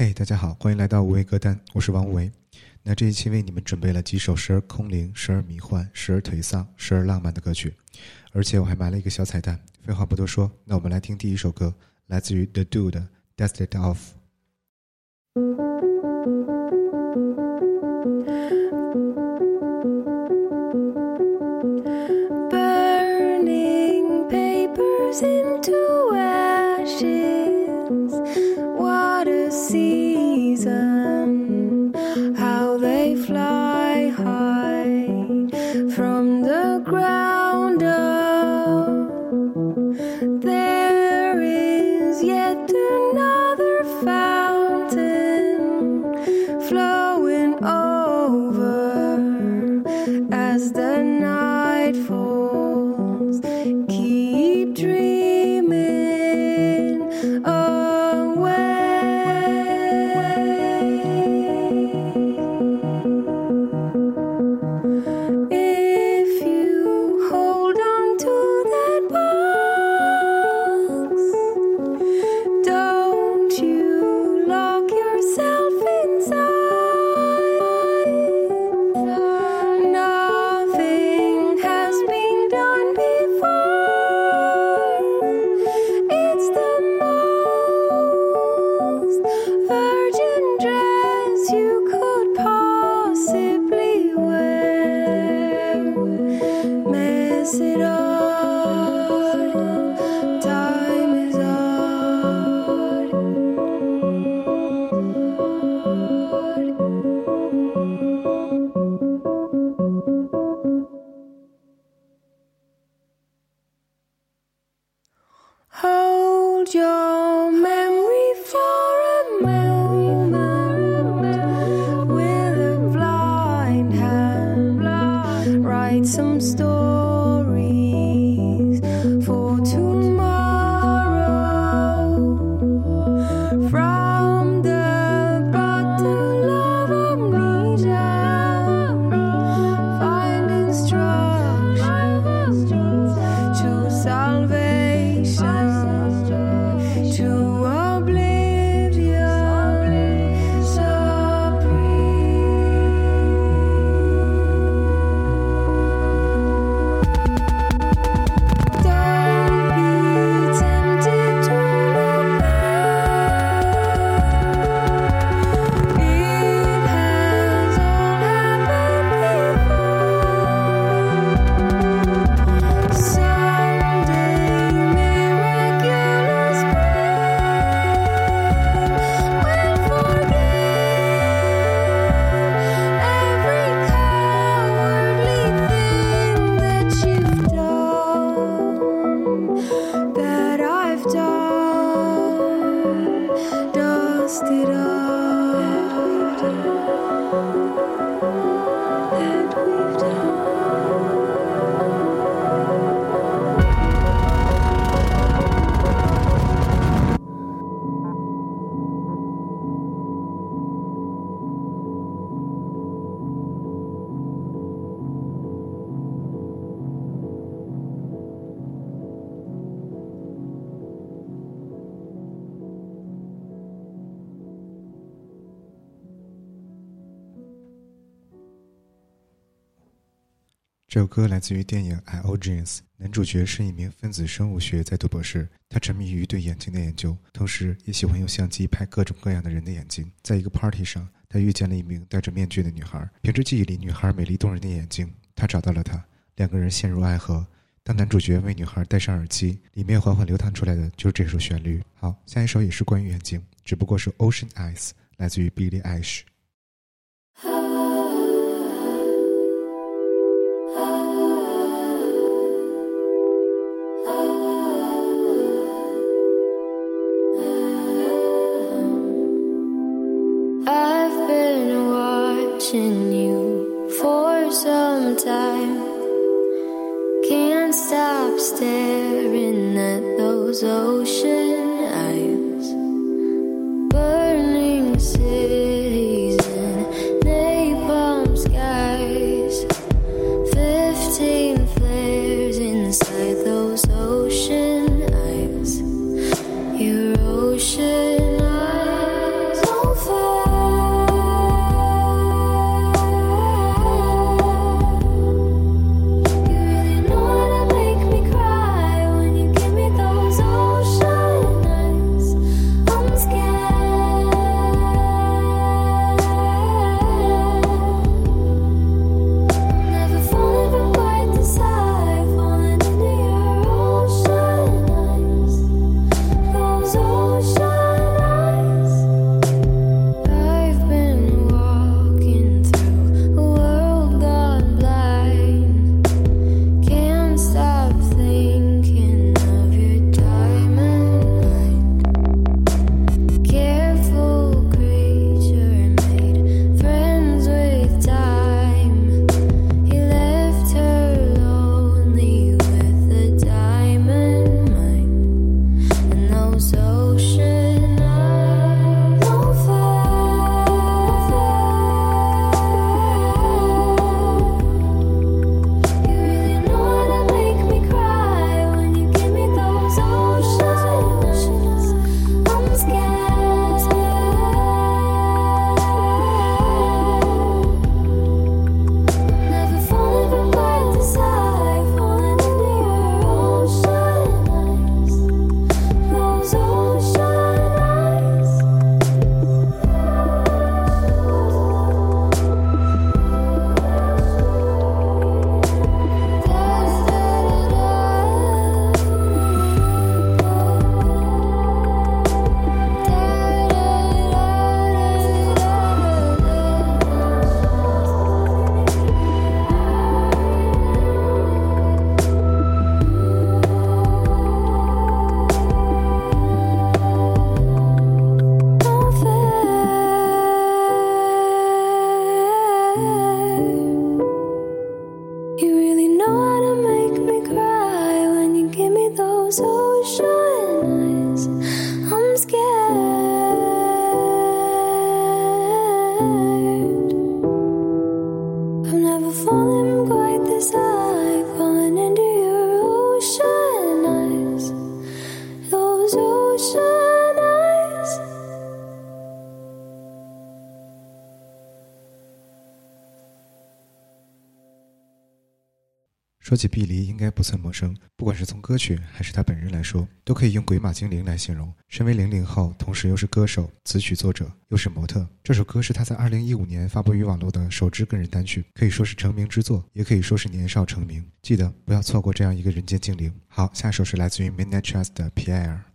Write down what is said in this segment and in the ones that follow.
嘿，大家好，欢迎来到无为歌单，我是王无为。那这一期为你们准备了几首时而空灵、时而迷幻、时而颓丧、时而浪漫的歌曲，而且我还埋了一个小彩蛋。废话不多说，那我们来听第一首歌，来自于 The Dude 的《Dust It Off》。Oh. pass it all. it up. 这首歌来自于电影《I O Genes》，男主角是一名分子生物学在读博士，他沉迷于对眼睛的研究，同时也喜欢用相机拍各种各样的人的眼睛。在一个 party 上，他遇见了一名戴着面具的女孩，凭着记忆里女孩美丽动人的眼睛，他找到了她，两个人陷入爱河。当男主角为女孩戴上耳机，里面缓缓流淌出来的就是这首旋律。好，下一首也是关于眼睛，只不过是 Ocean Eyes，来自于 Billie Eilish。Time. Can't stop staring at those ocean 起碧梨，应该不算陌生。不管是从歌曲还是他本人来说，都可以用鬼马精灵来形容。身为零零后，同时又是歌手、词曲作者，又是模特，这首歌是他在二零一五年发布于网络的首支个人单曲，可以说是成名之作，也可以说是年少成名。记得不要错过这样一个人间精灵。好，下首是来自于 Midnight Trust 的 Pierre。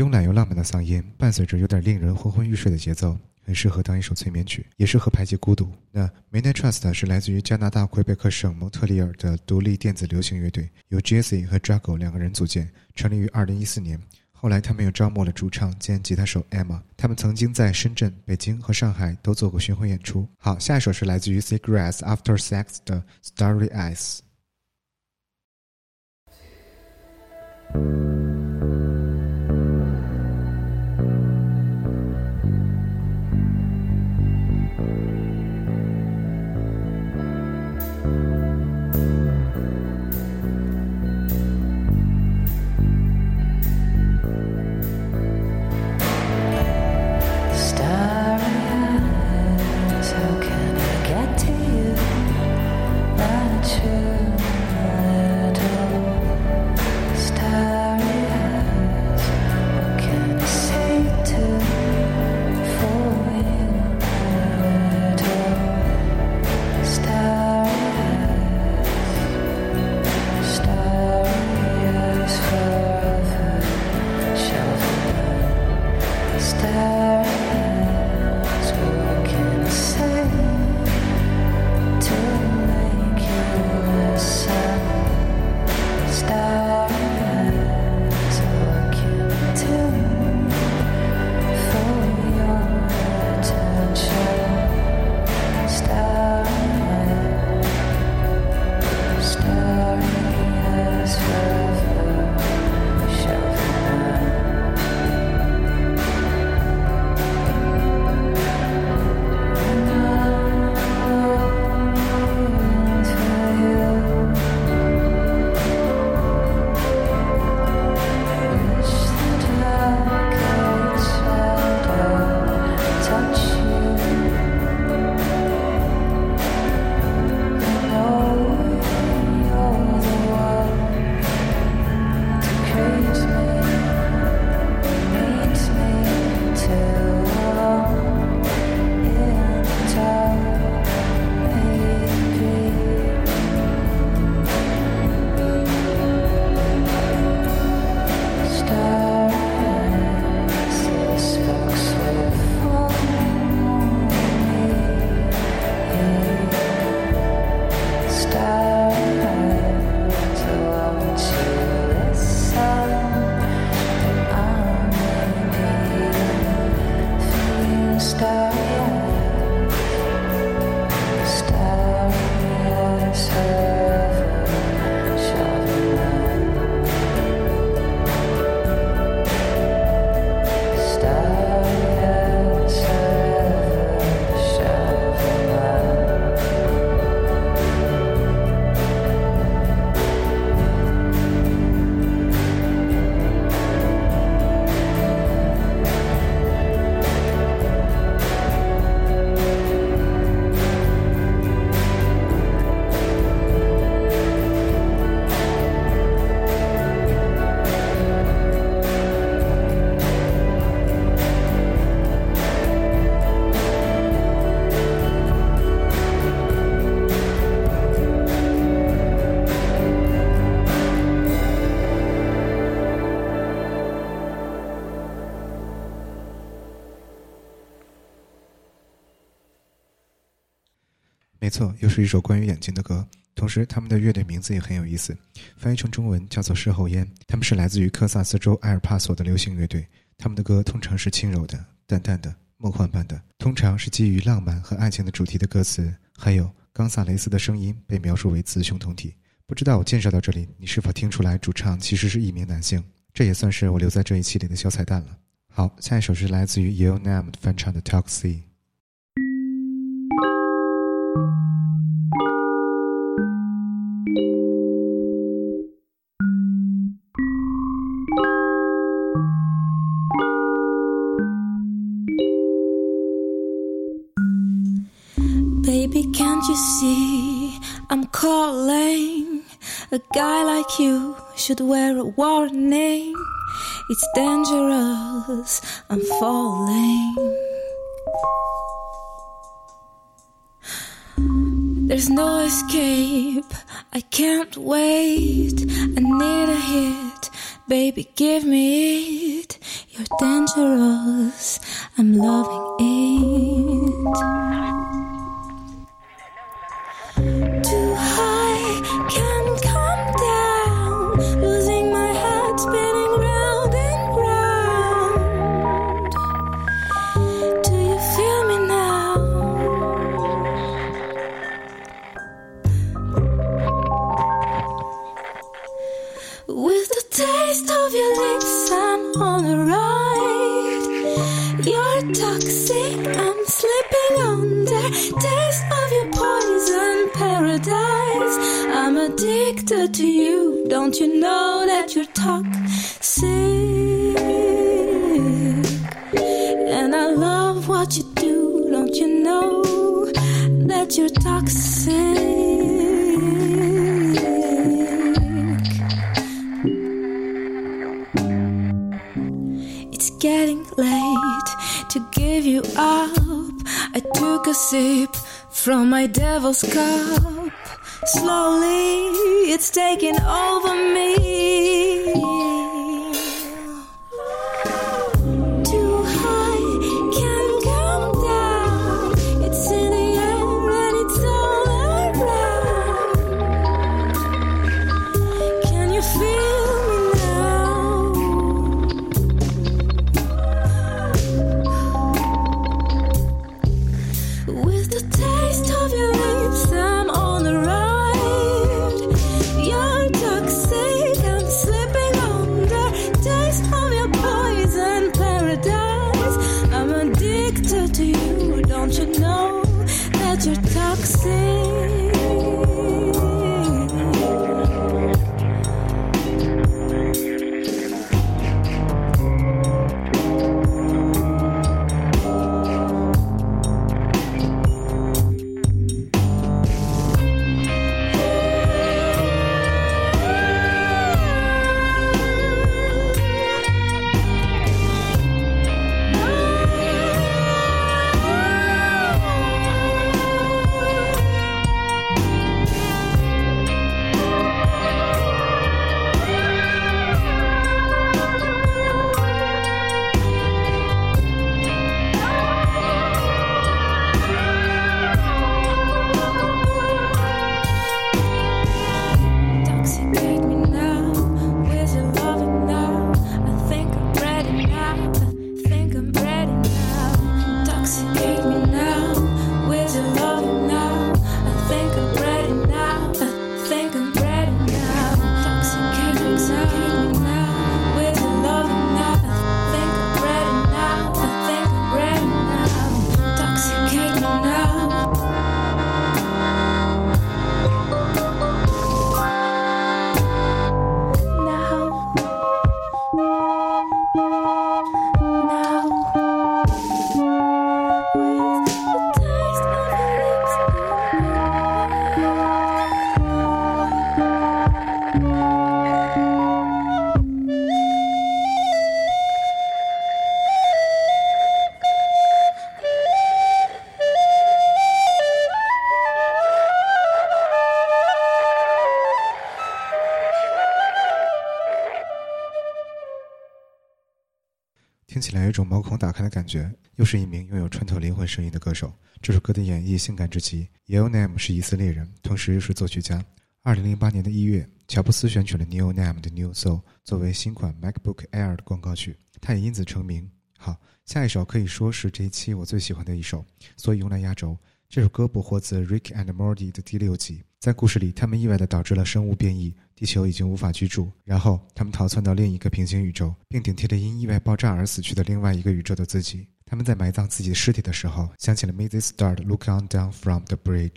慵懒又浪漫的嗓音，伴随着有点令人昏昏欲睡的节奏，很适合当一首催眠曲，也适合排解孤独。那 Midnight Trust 是来自于加拿大魁北克省蒙特利尔的独立电子流行乐队，由 Jesse 和 Drago 两个人组建，成立于2014年。后来他们又招募了主唱兼吉他手 Emma，他们曾经在深圳、北京和上海都做过巡回演出。好，下一首是来自于 CIGARETS After Sex 的 Starry Eyes。没错，又是一首关于眼睛的歌。同时，他们的乐队名字也很有意思，翻译成中文叫做事后烟。他们是来自于科萨斯州埃尔帕索的流行乐队。他们的歌通常是轻柔的、淡淡的、梦幻般的，通常是基于浪漫和爱情的主题的歌词。还有冈萨雷斯的声音被描述为雌雄同体。不知道我介绍到这里，你是否听出来主唱其实是一名男性？这也算是我留在这一期里的小彩蛋了。好，下一首是来自于 Yale Nam 翻唱的《Taxi》。Baby, can't you see I'm calling? A guy like you should wear a warning. It's dangerous, I'm falling. There's no escape, I can't wait. I need a hit, baby, give me it. You're dangerous, I'm loving it. Don't you know that you're toxic? And I love what you do. Don't you know that you're toxic? It's getting late to give you up. I took a sip from my devil's cup. Slowly, it's taking over me. 听起来有一种毛孔打开的感觉。又是一名拥有穿透灵魂声音的歌手，这首歌的演绎性感至极。Neil Nam 是以色列人，同时又是作曲家。二零零八年的一月，乔布斯选取了 Neil Nam 的《New Soul》作为新款 MacBook Air 的广告曲，他也因此成名。好，下一首可以说是这一期我最喜欢的一首，所以用来压轴。这首歌捕获自《Rick and Morty》的第六集，在故事里，他们意外的导致了生物变异，地球已经无法居住。然后，他们逃窜到另一个平行宇宙，并顶替了因意外爆炸而死去的另外一个宇宙的自己。他们在埋葬自己尸体的时候，想起了《May This Start Look On Down From the Bridge》。